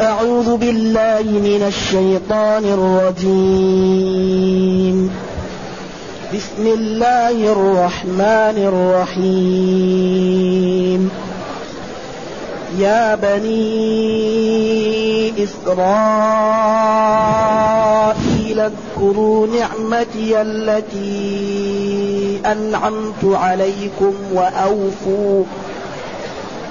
أعوذ بالله من الشيطان الرجيم. بسم الله الرحمن الرحيم. يا بني إسرائيل اذكروا نعمتي التي أنعمت عليكم وأوفوا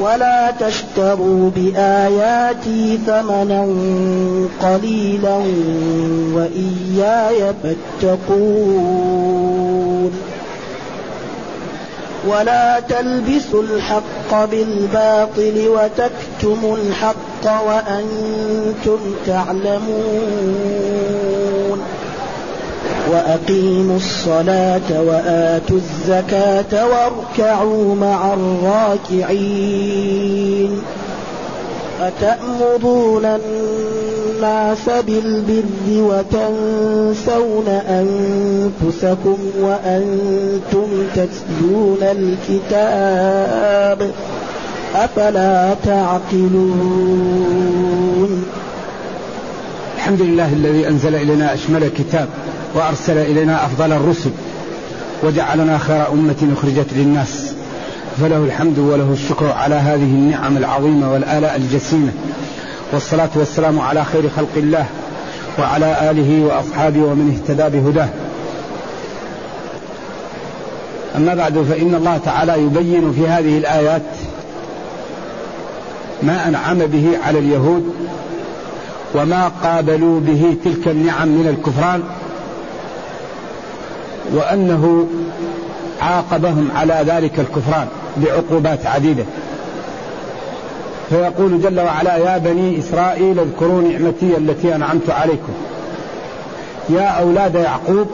ولا تشتروا بآياتي ثمنا قليلا وإياي فاتقون. ولا تلبسوا الحق بالباطل وتكتموا الحق وأنتم تعلمون. وأقيموا الصلاة وآتوا الزكاة واركعوا مع الراكعين. أتأمرون الناس بالبر وتنسون أنفسكم وأنتم تتلون الكتاب أفلا تعقلون؟ الحمد لله الذي أنزل إلينا أشمل كتاب. وأرسل إلينا أفضل الرسل وجعلنا خير أمة أخرجت للناس. فله الحمد وله الشكر على هذه النعم العظيمة والآلاء الجسيمة. والصلاة والسلام على خير خلق الله وعلى آله وأصحابه ومن اهتدى بهداه. أما بعد فإن الله تعالى يبين في هذه الآيات ما أنعم به على اليهود وما قابلوا به تلك النعم من الكفران. وأنه عاقبهم على ذلك الكفران بعقوبات عديدة. فيقول جل وعلا يا بني إسرائيل اذكروا نعمتي التي أنعمت عليكم. يا أولاد يعقوب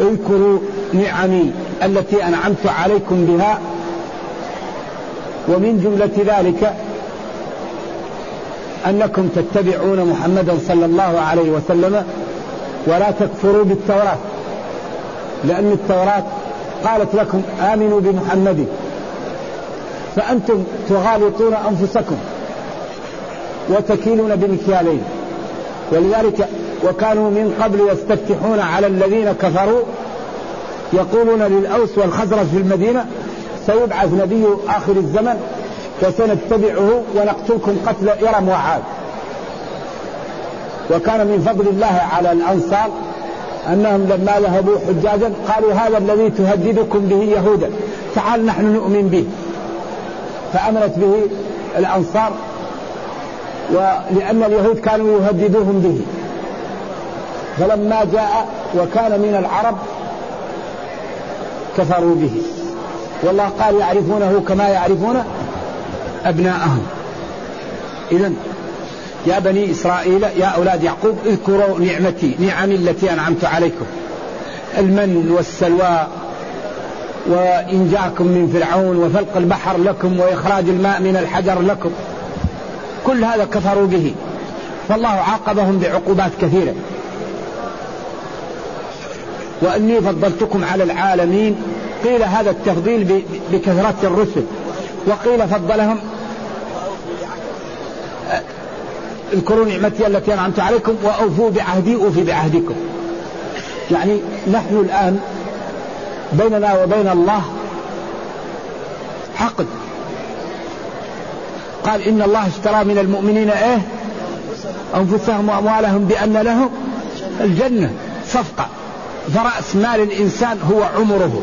اذكروا نعمي التي أنعمت عليكم بها. ومن جملة ذلك أنكم تتبعون محمدا صلى الله عليه وسلم ولا تكفروا بالتوراة. لأن التوراة قالت لكم آمنوا بمحمد فأنتم تغالطون أنفسكم وتكيلون بمكيالين. ولذلك وكانوا من قبل يستفتحون على الذين كفروا يقولون للأوس والخزرج في المدينة سيبعث نبي آخر الزمن فسنتبعه ونقتلكم قتل إرم وعاد. وكان من فضل الله على الأنصار أنهم لما ذهبوا حجاجا قالوا هذا الذي تهددكم به يهودا تعال نحن نؤمن به. فأمنت به الأنصار ولأن اليهود كانوا يهددوهم به. فلما جاء وكان من العرب كفروا به. والله قال يعرفونه كما يعرفون أبناءهم. إذا يا بني إسرائيل يا أولاد يعقوب اذكروا نعمتي نعمي التي أنعمت عليكم. المن والسلوى وإنجاكم من فرعون وفلق البحر لكم وإخراج الماء من الحجر لكم. كل هذا كفروا به. فالله عاقبهم بعقوبات كثيرة. وأني فضلتكم على العالمين. قيل هذا التفضيل بكثرة الرسل. وقيل فضلهم اذكروا نعمتي التي أنعمت عليكم وأوفوا بعهدي أوفي بعهدكم. يعني نحن الآن بيننا وبين الله عقد قال إن الله اشترى من المؤمنين إيه؟ أنفسهم وأموالهم بأن لهم الجنة صفقة. فرأس مال الإنسان هو عمره.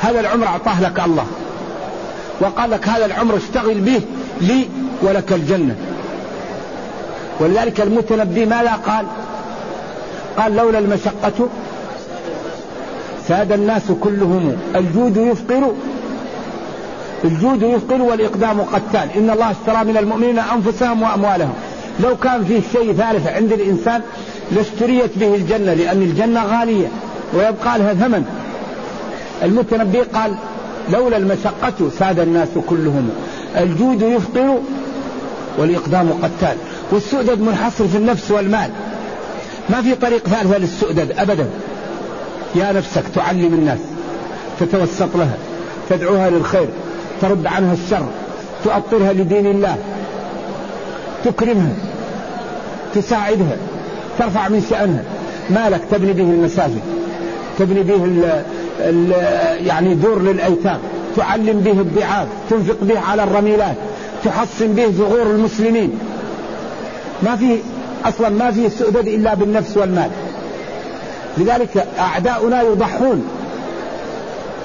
هذا العمر أعطاه لك الله. وقال لك هذا العمر اشتغل به لي ولك الجنة. ولذلك المتنبي ماذا قال؟ قال لولا المشقة ساد الناس كلهم. الجود يفقر الجود يفقر والإقدام قتال. إن الله اشترى من المؤمنين أنفسهم وأموالهم. لو كان فيه شيء ثالث عند الإنسان لاشتريت به الجنة لأن الجنة غالية ويبقى لها ثمن. المتنبي قال لولا المشقة ساد الناس كلهم. الجود يفقر والإقدام قتال. والسؤدد منحصر في النفس والمال. ما في طريق ثالثة للسؤدد أبدا. يا نفسك تعلم الناس تتوسط لها تدعوها للخير ترد عنها الشر تؤطرها لدين الله تكرمها تساعدها ترفع من شأنها. مالك تبني به المساجد تبني به ال ال يعني دور للأيتام تعلم به الضعاف تنفق به على الرميلات تحصن به ثغور المسلمين. ما في أصلا ما في سؤدد إلا بالنفس والمال. لذلك أعداؤنا يضحون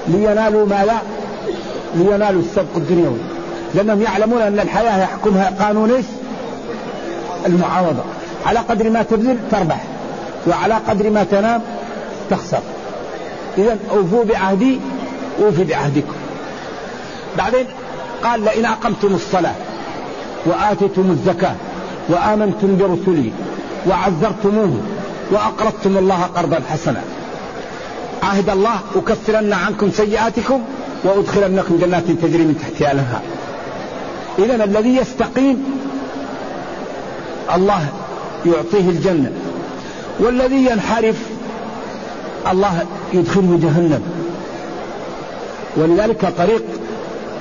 لينالوا ما لا لينالوا السبق الدنيوي. لأنهم يعلمون أن الحياة يحكمها قانون إيش؟ المعاوضة على قدر ما تبذل تربح وعلى قدر ما تنام تخسر. إذا أوفوا بعهدي أوفي بعهدكم. بعدين قال لئن أقمتم الصلاة وآتيتم الزكاة وآمنتم برسلي وعذرتموه وأقرضتم الله قرضا حسنا. عهد الله أكفرن عنكم سيئاتكم وأدخلنكم جنات تجري من تحتها الأنهار. إذا الذي يستقيم الله يعطيه الجنة والذي ينحرف الله يدخله جهنم. ولذلك طريق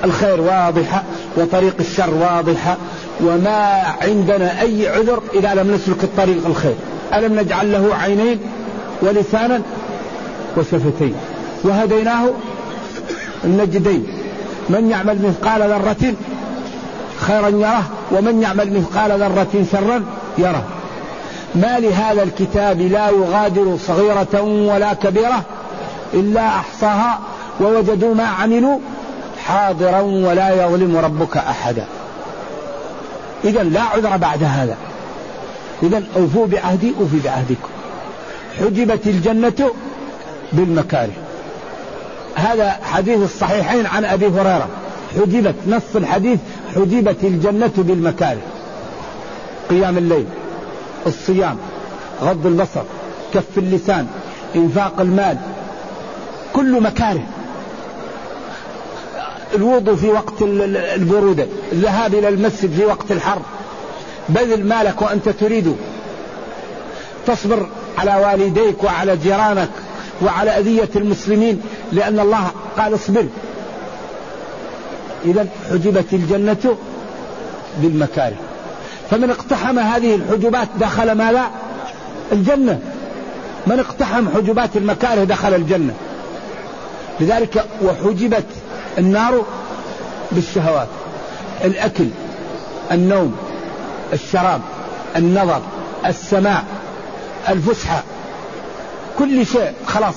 الخير واضحة وطريق الشر واضحة وما عندنا أي عذر إذا لم نسلك الطريق الخير. ألم نجعل له عينين ولسانا وشفتين؟ وهديناه النجدين. من يعمل مثقال ذرة خيرا يره ومن يعمل مثقال ذرة شرا يره. ما لهذا الكتاب لا يغادر صغيرة ولا كبيرة إلا أحصاها ووجدوا ما عملوا حاضرا ولا يظلم ربك أحدا. إذا لا عذر بعد هذا. إذا أوفوا بعهدي أوفي بعهدكم. حجبت الجنة بالمكاره. هذا حديث الصحيحين عن أبي هريرة. حجبت نص الحديث حجبت الجنة بالمكاره. قيام الليل الصيام غض البصر كف اللسان إنفاق المال كل مكاره. الوضوء في وقت البرودة الذهاب إلى المسجد في وقت الحر. بذل مالك وأنت تريد تصبر على والديك وعلى جيرانك وعلى أذية المسلمين لأن الله قال اصبر. إذا حجبت الجنة بالمكاره. فمن اقتحم هذه الحجبات دخل ما لا الجنة. من اقتحم حجبات المكاره دخل الجنة. لذلك وحجبت النار بالشهوات الأكل النوم الشراب النظر السماع الفسحة كل شيء خلاص.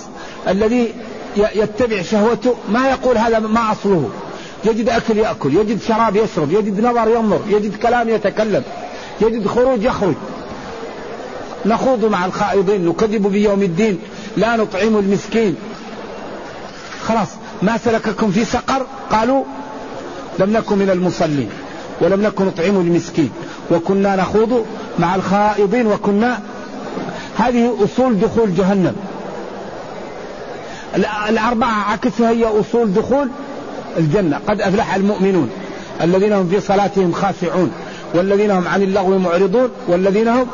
الذي يتبع شهوته ما يقول هذا ما أصله. يجد أكل يأكل يجد شراب يشرب يجد نظر ينظر يجد كلام يتكلم يجد خروج يخرج. نخوض مع الخائضين نكذب بيوم الدين لا نطعم المسكين. خلاص. ما سلككم في سقر؟ قالوا لم نكن من المصلين ولم نكن نطعم المسكين وكنا نخوض مع الخائضين وكنا هذه أصول دخول جهنم. الأربعة عكسها هي أصول دخول الجنة. قد أفلح المؤمنون الذين هم في صلاتهم خاشعون والذين هم عن اللغو معرضون والذين هم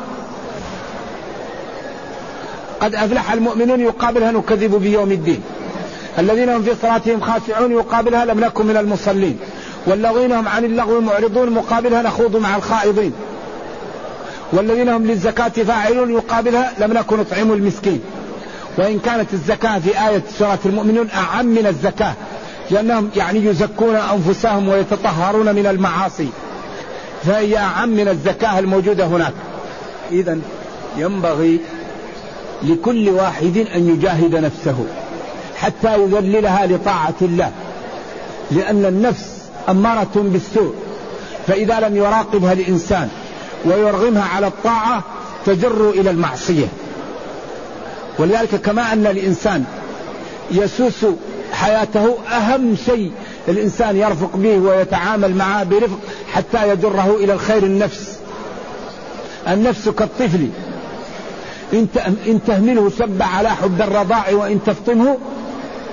قد أفلح المؤمنون يقابلها نكذب بيوم الدين. الذين هم في صلاتهم خاشعون يقابلها لم نكن من المصلين. والذين هم عن اللغو معرضون مقابلها نخوض مع الخائضين. والذين هم للزكاة فاعلون يقابلها لم نكن نطعم المسكين. وإن كانت الزكاة في آية سورة المؤمنون أعم من الزكاة لأنهم يعني يزكون أنفسهم ويتطهرون من المعاصي. فهي أعم من الزكاة الموجودة هناك. إذا ينبغي لكل واحد أن يجاهد نفسه. حتى يذللها لطاعة الله. لأن النفس أمارة بالسوء. فإذا لم يراقبها الإنسان ويرغمها على الطاعة تجر إلى المعصية. ولذلك كما أن الإنسان يسوس حياته أهم شيء الإنسان يرفق به ويتعامل معه برفق حتى يجره إلى الخير النفس. النفس كالطفل. إن تهمله سب على حب الرضاع وإن تفطمه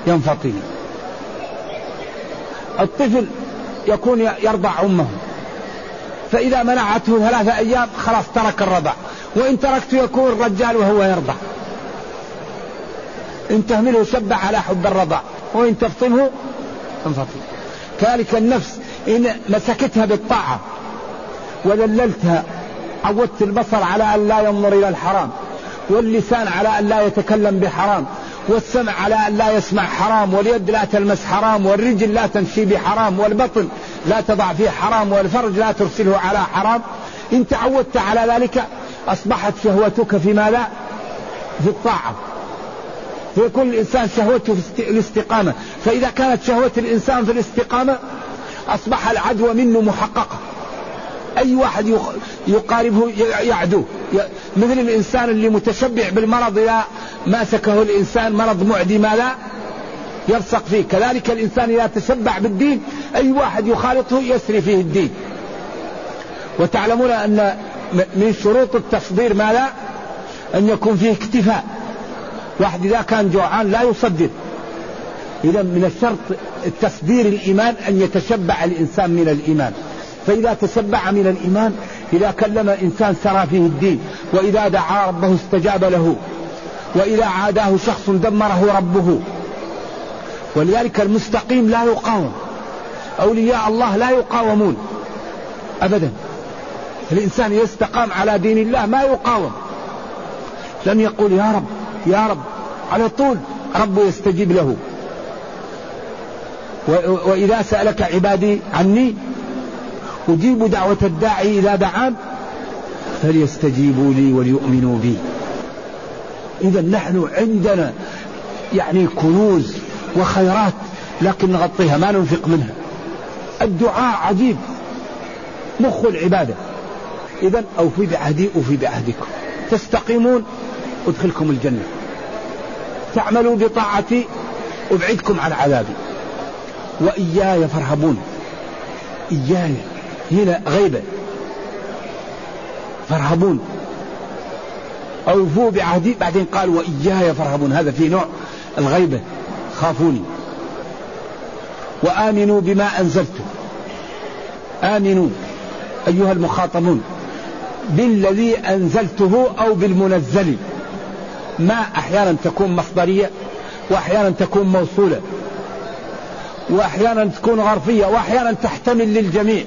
ينفطم الطفل يكون يرضع أمه. فإذا منعته ثلاثة أيام خلاص ترك الرضع. وإن تركته يكون الرجال وهو يرضع. إن تهمله سب على حب الرضع. وإن تفطمه انفطم كذلك النفس إن مسكتها بالطاعة وذللتها عودت البصر على أن لا ينظر إلى الحرام واللسان على أن لا يتكلم بحرام والسمع على أن لا يسمع حرام واليد لا تلمس حرام والرجل لا تمشي بحرام والبطن لا تضع فيه حرام والفرج لا ترسله على حرام. إن تعودت على ذلك أصبحت شهوتك في ماذا؟ في الطاعة. فيكون الإنسان شهوته في الاستقامة. فإذا كانت شهوة الإنسان في الاستقامة أصبح العدوى منه محققة أي واحد يقاربه يعدو. مثل الإنسان اللي متشبع بالمرض إذا ماسكه الإنسان مرض معدي ما لا يلصق فيه. كذلك الإنسان إذا تشبع بالدين أي واحد يخالطه يسري فيه الدين. وتعلمون أن من شروط التصدير ما لا أن يكون فيه اكتفاء. واحد إذا كان جوعان لا يصدر. إذا من الشرط التصدير الإيمان أن يتشبع الإنسان من الإيمان. فإذا تشبع من الإيمان إذا كلم إنسان سرى فيه الدين وإذا دعا ربه استجاب له وإذا عاداه شخص دمره ربه. ولذلك المستقيم لا يقاوم. أولياء الله لا يقاومون. أبدا. الإنسان يستقام على دين الله ما يقاوم. لم يقول يا رب يا رب على طول ربه يستجيب له. وإذا سألك عبادي عني أجيب دعوة الداعي إذا دعان؟ فليستجيبوا لي وليؤمنوا بي. إذا نحن عندنا يعني كنوز وخيرات لكن نغطيها ما ننفق منها. الدعاء عجيب. مخ العبادة. إذا أوفي بعهدي أوفي بعهدكم. تستقيمون أدخلكم الجنة. تعملوا بطاعتي أبعدكم عن عذابي. وإياي فارهبون. إياي. هنا غيبة. فارهبون أوفوا بعهدي بعدين قال وإياي فارهبون هذا في نوع الغيبة. خافوني. وآمنوا بما أنزلت. آمنوا. أيها المخاطبون. بالذي أنزلته أو بالمنزل. ما أحيانا تكون مصدرية وأحيانا تكون موصولة. وأحيانا تكون غرفية وأحيانا تحتمل للجميع.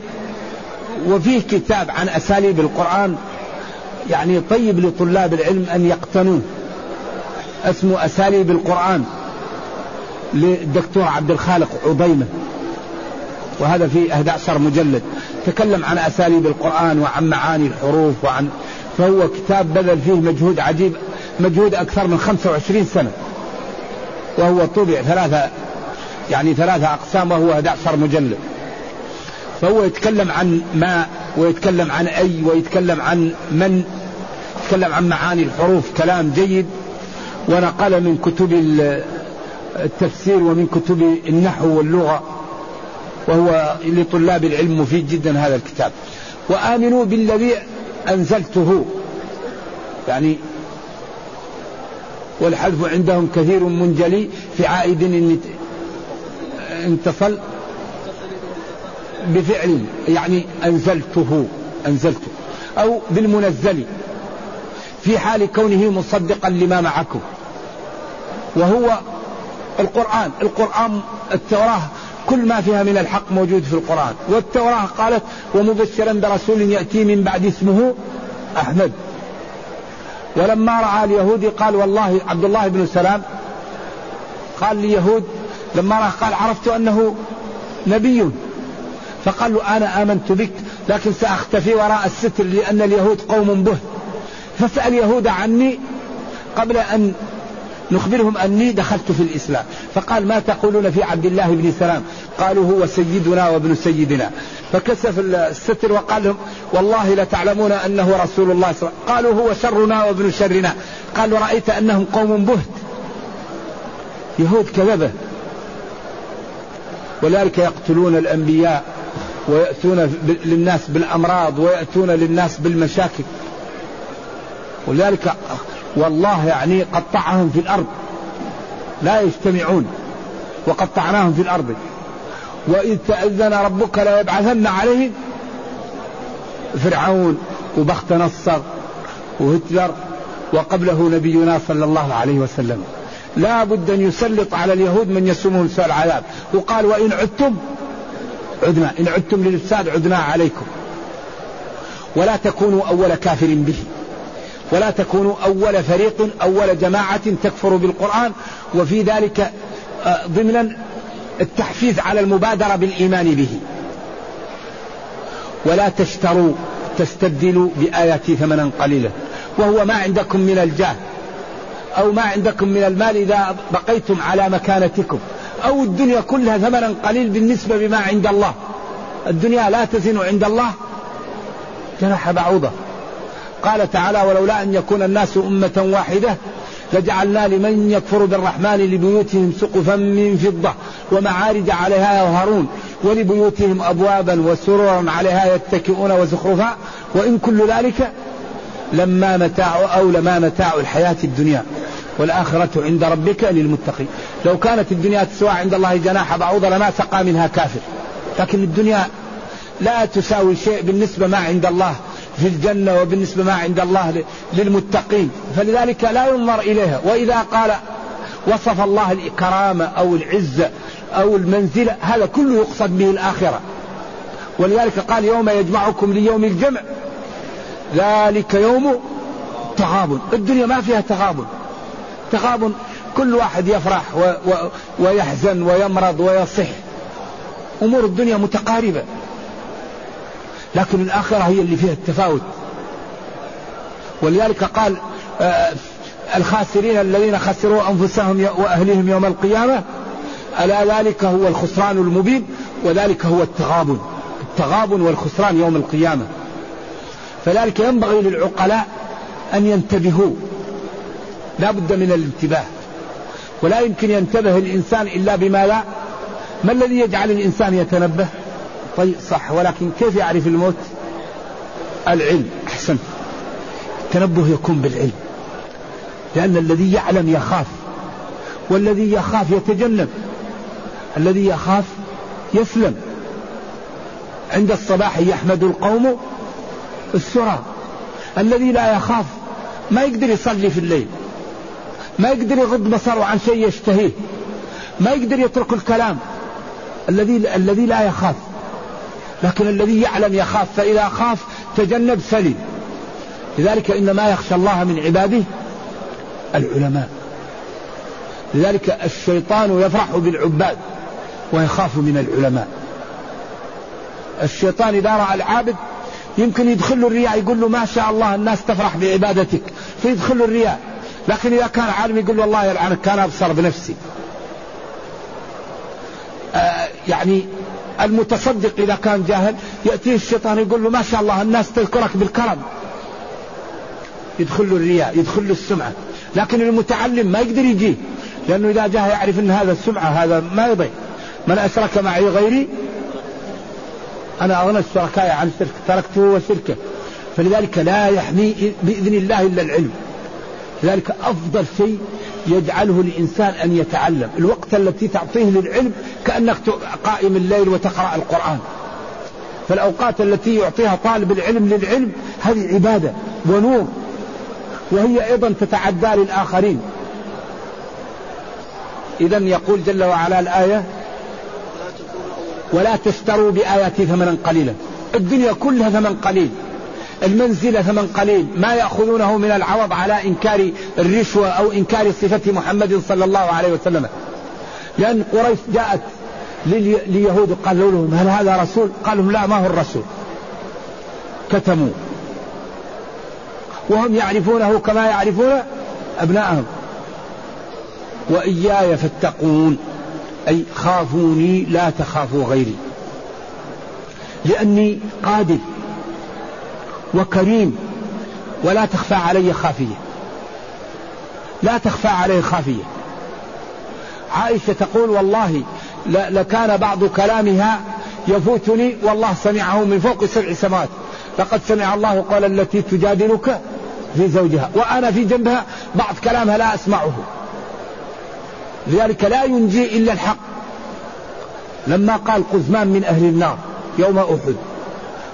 وفيه كتاب عن أساليب القرآن يعني طيب لطلاب العلم أن يقتنوه. اسمه أساليب القرآن للدكتور عبد الخالق عضيمة وهذا في 11 مجلد. تكلم عن أساليب القرآن وعن معاني الحروف وعن فهو كتاب بذل فيه مجهود عجيب مجهود أكثر من 25 سنة. وهو طبع ثلاثة يعني ثلاثة أقسام وهو 11 مجلد. فهو يتكلم عن ما ويتكلم عن أي ويتكلم عن من يتكلم عن معاني الحروف كلام جيد. ونقل من كتب التفسير ومن كتب النحو واللغة وهو لطلاب العلم مفيد جدا هذا الكتاب. وآمنوا بالذي أنزلته. يعني والحذف عندهم كثير منجلي في عائد إن انتصل. بفعل يعني أنزلته أنزلته أو بالمنزل في حال كونه مصدقا لما معكم. وهو القرآن القرآن التوراة كل ما فيها من الحق موجود في القرآن. والتوراة قالت ومبشرا برسول يأتي من بعد اسمه أحمد. ولما رأى اليهودي قال والله عبد الله بن سلام. قال ليهود لما رأى قال عرفت أنه نبي. فقال له أنا آمنت بك لكن سأختفي وراء الستر لأن اليهود قوم به. فاسأل يهود عني قبل أن نخبرهم أني دخلت في الإسلام. فقال ما تقولون في عبد الله بن سلام؟ قالوا هو سيدنا وابن سيدنا. فكسف الستر وقال لهم والله لتعلمون أنه رسول الله صلى الله عليه وسلم. قالوا هو شرنا وابن شرنا. قالوا رأيت أنهم قوم بهت يهود كذبة. ولذلك يقتلون الأنبياء. ويأتون للناس بالأمراض ويأتون للناس بالمشاكل. ولذلك والله يعني قطعهم في الأرض. لا يجتمعون وقطعناهم في الأرض. وإذ تأذن ربك ليبعثن عليهم فرعون وبخت نصر وهتلر وقبله نبينا صلى الله عليه وسلم. لا بد أن يسلط على اليهود من يسومهم سوء العذاب. وقال وإن عدتم عدنا إن عدتم للإفساد عدنا عليكم. ولا تكونوا أول كافر به. ولا تكونوا أول فريق أول جماعة تكفر بالقرآن. وفي ذلك آه، ضمنا التحفيز على المبادرة بالإيمان به. ولا تشتروا تستبدلوا بآياتي ثمنا قليلا. وهو ما عندكم من الجاه أو ما عندكم من المال إذا بقيتم على مكانتكم. أو الدنيا كلها ثمنا قليل بالنسبة بما عند الله. الدنيا لا تزن عند الله. جناح بعوضة. قال تعالى ولولا أن يكون الناس أمة واحدة لجعلنا لمن يكفر بالرحمن لبيوتهم سقفا من فضة ومعارج عليها يظهرون ولبيوتهم أبوابا وسررا عليها يتكئون وزخرفا وإن كل ذلك لما متاع أو لما متاع الحياة الدنيا. والآخرة عند ربك للمتقين. لو كانت الدنيا تسوى عند الله جناح بعوضة لما سقى منها كافر. لكن الدنيا لا تساوي شيء بالنسبة ما عند الله في الجنة وبالنسبة ما عند الله للمتقين. فلذلك لا ينظر إليها. وإذا قال وصف الله الكرامة أو العزة أو المنزلة هذا كله يقصد به الآخرة. ولذلك قال يوم يجمعكم ليوم الجمع ذلك يوم تغابن الدنيا ما فيها تغابن تغابن كل واحد يفرح و و ويحزن ويمرض ويصح. أمور الدنيا متقاربة. لكن الآخرة هي اللي فيها التفاوت. ولذلك قال آه الخاسرين الذين خسروا أنفسهم وأهلهم يوم القيامة ألا ذلك هو الخسران المبين وذلك هو التغابن التغابن والخسران يوم القيامة. فذلك ينبغي للعقلاء أن ينتبهوا. لا بد من الانتباه. ولا يمكن ينتبه الإنسان إلا بما لا. ما الذي يجعل الإنسان يتنبه؟ طيب صح ولكن كيف يعرف الموت؟ العلم أحسن. التنبه يكون بالعلم. لأن الذي يعلم يخاف والذي يخاف يتجنب. الذي يخاف يسلم. عند الصباح يحمد القوم السرى. الذي لا يخاف ما يقدر يصلي في الليل. ما يقدر يغض بصره عن شيء يشتهيه. ما يقدر يترك الكلام الذي الذي لا يخاف. لكن الذي يعلم يخاف فإذا خاف تجنب سلم لذلك إنما يخشى الله من عباده العلماء. لذلك الشيطان يفرح بالعباد ويخاف من العلماء. الشيطان إذا رأى العابد يمكن يدخل له الرياء يقول له ما شاء الله الناس تفرح بعبادتك فيدخل له الرياء. لكن إذا كان عالم يقول له الله يلعنك كان أبصر بنفسي. آه يعني المتصدق إذا كان جاهل يأتيه الشيطان يقول له ما شاء الله الناس تذكرك بالكرم. يدخل له الرياء يدخل له السمعة. لكن المتعلم ما يقدر يجيه لأنه إذا جاء يعرف أن هذا السمعة هذا ما يضيع. من أشرك معي غيري أنا أغنى الشركاء عن شرك تركته وشركه. فلذلك لا يحمي بإذن الله إلا العلم. لذلك أفضل شيء يجعله الإنسان أن يتعلم. الوقت التي تعطيه للعلم كأنك قائم الليل وتقرأ القرآن. فالأوقات التي يعطيها طالب العلم للعلم هذه عبادة ونور وهي أيضا تتعدى للآخرين. إذا يقول جل وعلا الآية ولا تشتروا بآياتي ثمنا قليلا. الدنيا كلها ثمن قليل. المنزلة ثمن قليل ما يأخذونه من العوض على إنكار الرشوة أو إنكار صفة محمد صلى الله عليه وسلم. لأن قريش جاءت لليهود قالوا لهم هل هذا رسول؟ قالوا لا ما هو الرسول. كتموا. وهم يعرفونه كما يعرفون أبناءهم. وإياي فاتقون أي خافوني لا تخافوا غيري. لأني قادر وكريم ولا تخفى علي خافية. لا تخفى عليه خافية. عائشة تقول والله لكان بعض كلامها يفوتني والله سمعه من فوق سبع سماوات. لقد سمع الله قال التي تجادلك في زوجها. وأنا في جنبها بعض كلامها لا أسمعه. لذلك لا ينجي إلا الحق. لما قال قزمان من أهل النار يوم أحد.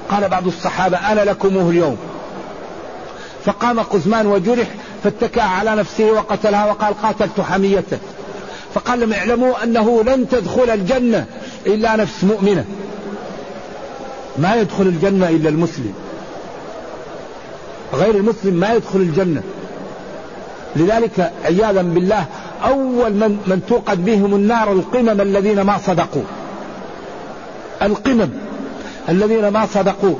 قال بعض الصحابة أنا لكمه اليوم. فقام قزمان وجرح فاتكى على نفسه وقتلها وقال قاتلت حميته. فقال لهم اعلموا أنه لن تدخل الجنة إلا نفس مؤمنة. ما يدخل الجنة إلا المسلم. غير المسلم ما يدخل الجنة. لذلك عياذا بالله أول من, من توقد بهم النار القمم الذين ما صدقوا. القمم. الذين ما صدقوا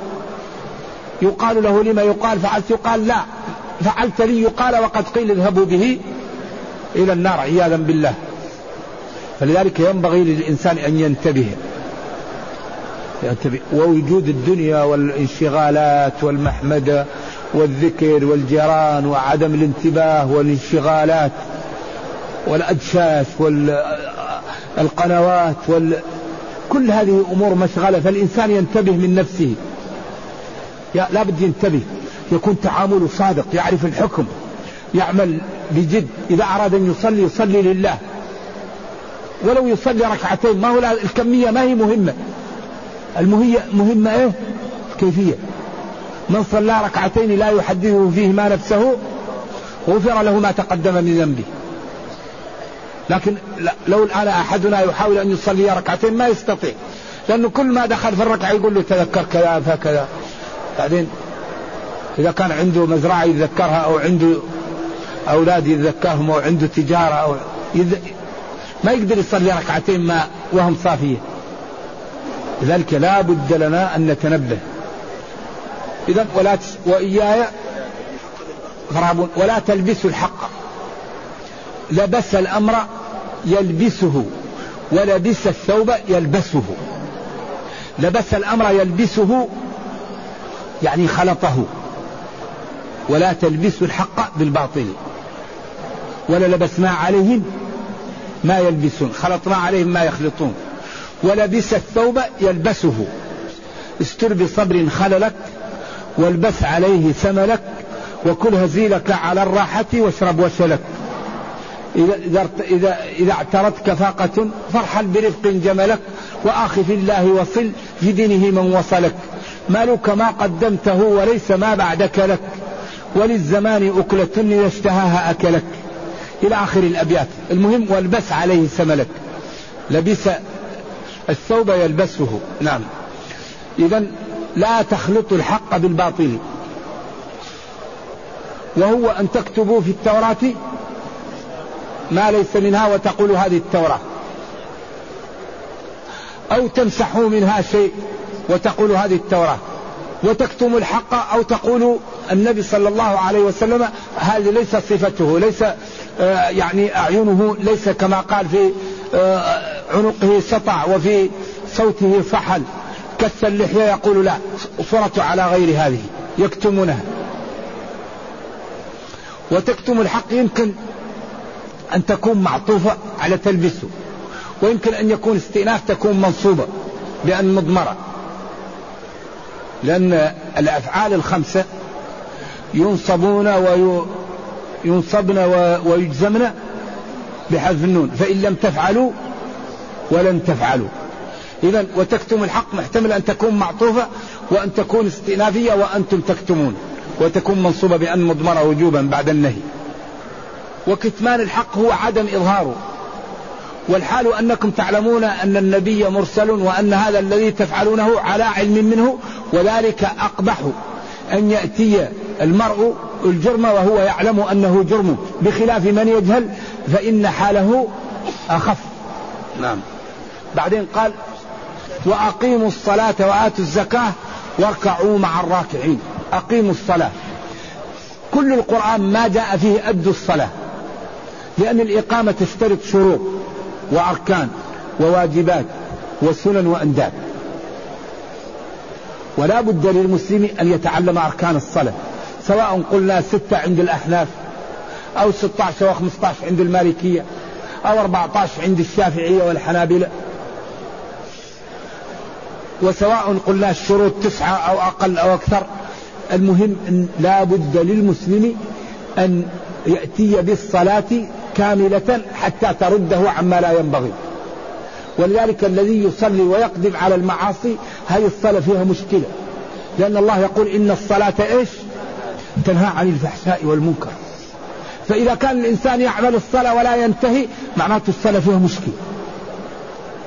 يقال له لما يقال فعلت يقال لا. فعلت لي يقال وقد قيل اذهبوا به إلى النار عياذا بالله. فلذلك ينبغي للإنسان أن ينتبه. ينتبه. ووجود الدنيا والانشغالات والمحمدة والذكر والجيران وعدم الانتباه والانشغالات والأدشاش والقنوات وال كل هذه أمور مشغلة فالإنسان ينتبه من نفسه. لا بد ينتبه. يكون تعامله صادق يعرف الحكم يعمل بجد. إذا أراد أن يصلي يصلي لله. ولو يصلي ركعتين ما هو الكمية ما هي مهمة. المهية مهمة إيه؟ كيفية. من صلى ركعتين لا يحدثه فيهما نفسه غفر له ما تقدم من ذنبه. لكن لو الآن أحدنا يحاول أن يصلي ركعتين ما يستطيع. لأنه كل ما دخل في الركعة يقول له تذكر كذا فكذا. بعدين إذا كان عنده مزرعة يتذكرها أو عنده أولاد يتذكرهم أو عنده تجارة أو يذ... ما يقدر يصلي ركعتين ما وهم صافية لذلك لا بد لنا أن نتنبه. إذا ولا تس... وإياي فرابون ولا تلبسوا الحق. لبس الأمر يلبسه ولبس الثوب يلبسه. لبس الأمر يلبسه يعني خلطه. ولا تلبسوا الحق بالباطل. ولا لبسنا عليهم ما يلبسون. خلطنا عليهم ما يخلطون. ولبس الثوب يلبسه. استر بصبر خللك والبس عليه ثملك وكل هزيلك على الراحة واشرب وشلك. إذا, إذا, إذا, اعترتك فاقة فارحل برفق جملك وآخ في الله وصل في دينه من وصلك. مالك ما قدمته وليس ما بعدك لك. وللزمان أكلة إذا اشتهاها أكلك. إلى آخر الأبيات. المهم والبس عليه سملك. لبس الثوب يلبسه. نعم. إذا لا تخلطوا الحق بالباطل. وهو أن تكتبوا في التوراة ما ليس منها وتقولوا هذه التوراة. أو تمسحوا منها شيء وتقولوا هذه التوراة. وتكتموا الحق أو تقولوا النبي صلى الله عليه وسلم هذه ليس صفته ليس آه، يعني أعينه ليس كما قال في آه، عنقه سطع وفي صوته فحل. كث اللحية يقول لا صورته على غير هذه يكتمونها. وتكتم الحق يمكن أن تكون معطوفة على تلبسه ويمكن أن يكون استئناف تكون منصوبة بأن مضمرة. لأن الأفعال الخمسة ينصبون وينصبن ويجزمن بحذف النون فإن لم تفعلوا ولن تفعلوا. إذا وتكتم الحق محتمل أن تكون معطوفة وأن تكون استئنافية وأنتم تكتمون وتكون منصوبة بأن مضمرة وجوبا بعد النهي. وكتمان الحق هو عدم إظهاره. والحال أنكم تعلمون أن النبي مرسل وأن هذا الذي تفعلونه على علم منه وذلك أقبح أن يأتي المرء الجرم وهو يعلم أنه جرم. بخلاف من يجهل فإن حاله أخف. نعم. بعدين قال وأقيموا الصلاة وآتوا الزكاة واركعوا مع الراكعين. أقيموا الصلاة. كل القرآن ما جاء فيه أدوا الصلاة. لأن الإقامة تشترط شروط وأركان وواجبات وسنن وأنداد ولا بد للمسلم أن يتعلم أركان الصلاة سواء قلنا ستة عند الأحناف أو 16 أو 15 عند المالكية أو 14 عند الشافعية والحنابلة. وسواء قلنا الشروط تسعة أو أقل أو أكثر المهم أن لا بد للمسلم أن يأتي بالصلاة كاملة حتى ترده عما لا ينبغي. ولذلك الذي يصلي ويقدم على المعاصي هذه الصلاة فيها مشكلة. لأن الله يقول إن الصلاة إيش؟ تنهى عن الفحشاء والمنكر. فإذا كان الإنسان يعمل الصلاة ولا ينتهي معناته الصلاة فيها مشكلة.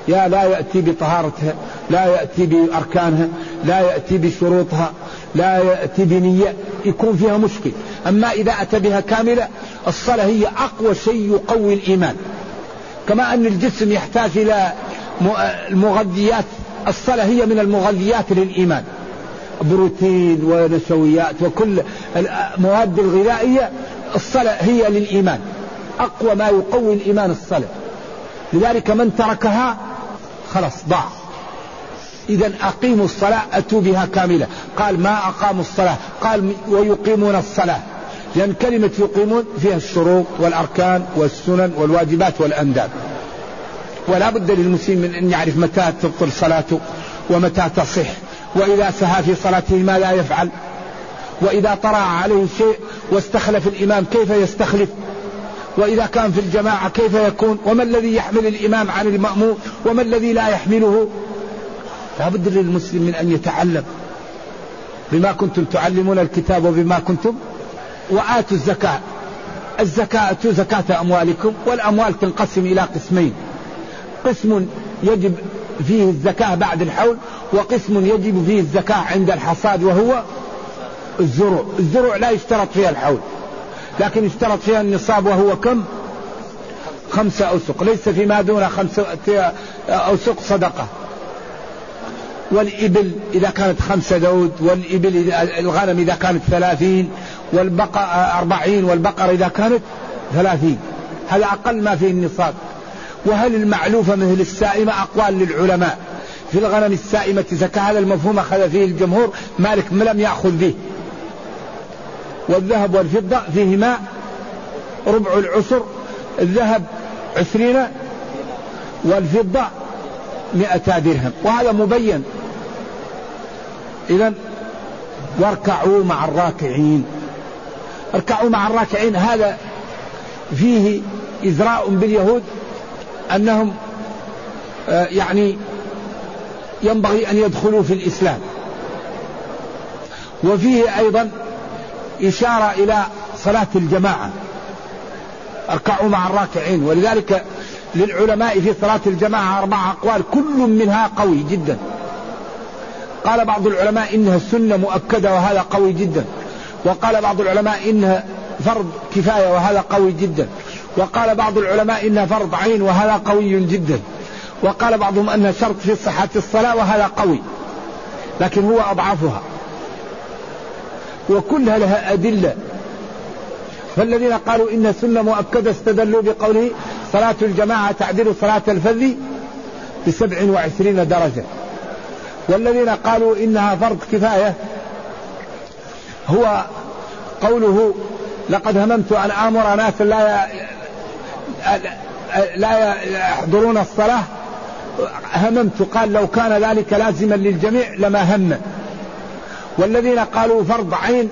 يا لا يأتي بطهارتها لا يأتي بأركانها لا يأتي بشروطها. لا يأتي بنية يكون فيها مشكل. أما إذا أتى بها كاملة الصلاة هي أقوى شيء يقوي الإيمان. كما أن الجسم يحتاج إلى المغذيات. الصلاة هي من المغذيات للإيمان. بروتين ونشويات وكل المواد الغذائية الصلاة هي للإيمان. أقوى ما يقوي الإيمان الصلاة. لذلك من تركها خلاص ضاع. إذا أقيموا الصلاة أتوا بها كاملة. قال ما أقاموا الصلاة؟ قال ويقيمون الصلاة. لأن كلمة يقيمون فيها الشروط والأركان والسنن والواجبات والأنداب. ولا بد للمسلم من أن يعرف متى تبطل صلاته ومتى تصح. وإذا سهى في صلاته ما لا يفعل. وإذا طرأ عليه شيء واستخلف الإمام كيف يستخلف؟ وإذا كان في الجماعة كيف يكون؟ وما الذي يحمل الإمام عن المأموم؟ وما الذي لا يحمله؟ لا بد للمسلم من أن يتعلم بما كنتم تعلمون الكتاب وبما كنتم وآتوا الزكاة. الزكاة زكاة أموالكم والأموال تنقسم إلى قسمين. قسم يجب فيه الزكاة بعد الحول وقسم يجب فيه الزكاة عند الحصاد وهو الزروع. الزروع لا يشترط فيها الحول لكن يشترط فيها النصاب وهو كم؟ خمسة أوسق. ليس فيما دون خمسة أوسق صدقة. والإبل إذا كانت خمسة دود والإبل الغنم إذا كانت ثلاثين والبقر أربعين والبقرة إذا كانت ثلاثين. هذا أقل ما فيه النصاب. وهل المعلوفة مثل السائمة؟ أقوال للعلماء. في الغنم السائمة زكاة هذا المفهوم أخذ فيه الجمهور. مالك لم يأخذ به. والذهب والفضة فيهما ربع العشر الذهب عشرين والفضة مئة درهم. وهذا مبين. إذا واركعوا مع الراكعين. اركعوا مع الراكعين هذا فيه إزراء باليهود أنهم آه، يعني ينبغي أن يدخلوا في الإسلام. وفيه أيضا إشارة إلى صلاة الجماعة. اركعوا مع الراكعين ولذلك للعلماء في صلاة الجماعة أربع أقوال كل منها قوي جدا. قال بعض العلماء إنها سنة مؤكدة وهذا قوي جدا. وقال بعض العلماء إنها فرض كفاية وهذا قوي جدا. وقال بعض العلماء إنها فرض عين وهذا قوي جدا. وقال بعضهم أنها شرط في صحة الصلاة وهذا قوي. لكن هو أضعفها. وكلها لها أدلة. فالذين قالوا إن سنة مؤكدة استدلوا بقوله صلاة الجماعة تعدل صلاة الفذ بسبع وعشرين درجة. والذين قالوا إنها فرض كفاية هو قوله لقد هممت أن آمر ناس لا لا يحضرون الصلاة. هممت قال لو كان ذلك لازما للجميع لما هم. والذين قالوا فرض عين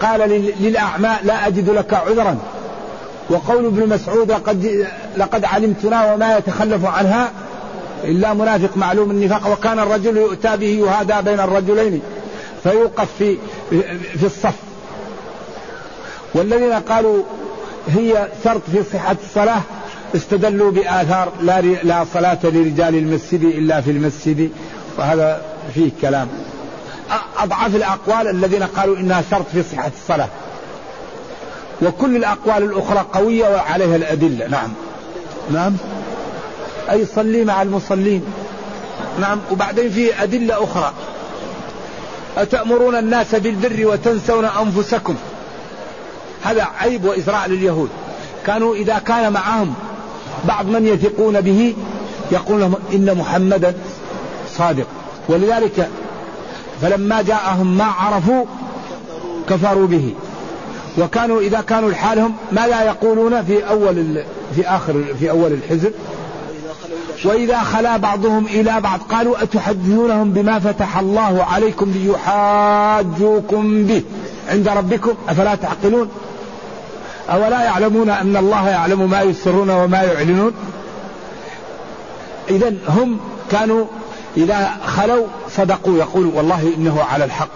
قال للأعمى لا أجد لك عذرا. وقول ابن مسعود لقد, لقد علمتنا وما يتخلف عنها. إلا منافق معلوم النفاق وكان الرجل يؤتى به يهادى بين الرجلين فيوقف في في الصف. والذين قالوا هي شرط في صحة الصلاة استدلوا بآثار لا, لا صلاة لرجال المسجد إلا في المسجد وهذا فيه كلام. أضعف الأقوال الذين قالوا إنها شرط في صحة الصلاة. وكل الأقوال الأخرى قوية وعليها الأدلة. نعم. نعم. أي صلي مع المصلين. نعم وبعدين في أدلة أخرى. أتأمرون الناس بالبر وتنسون أنفسكم. هذا عيب وإزراء لليهود. كانوا إذا كان معهم بعض من يثقون به يقول لهم إن محمدا صادق. ولذلك فلما جاءهم ما عرفوا كفروا به. وكانوا إذا كانوا لحالهم ما لا يقولون في أول في آخر في أول الحزب وإذا خلا بعضهم إلى بعض قالوا أتحدثونهم بما فتح الله عليكم ليحاجوكم به عند ربكم أفلا تعقلون أولا يعلمون أن الله يعلم ما يسرون وما يعلنون إذا هم كانوا إذا خلوا صدقوا يقول والله إنه على الحق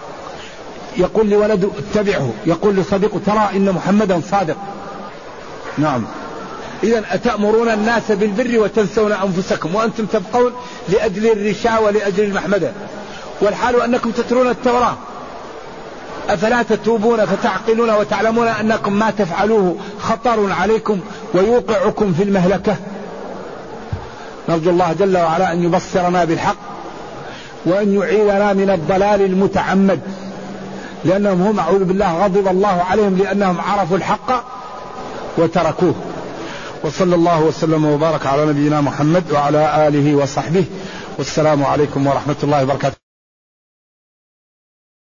يقول لولده اتبعه يقول لصديقه ترى إن محمدا صادق نعم إذا أتأمرون الناس بالبر وتنسون أنفسكم وأنتم تبقون لأجل الرشاء ولأجل المحمدة. والحال أنكم تتلون التوراة. أفلا تتوبون فتعقلون وتعلمون أنكم ما تفعلوه خطر عليكم ويوقعكم في المهلكة. نرجو الله جل وعلا أن يبصرنا بالحق وأن يعيذنا من الضلال المتعمد. لأنهم هم أعوذ بالله غضب الله عليهم لأنهم عرفوا الحق وتركوه. وصلى الله وسلم وبارك على نبينا محمد وعلى آله وصحبه. والسلام عليكم ورحمة الله وبركاته.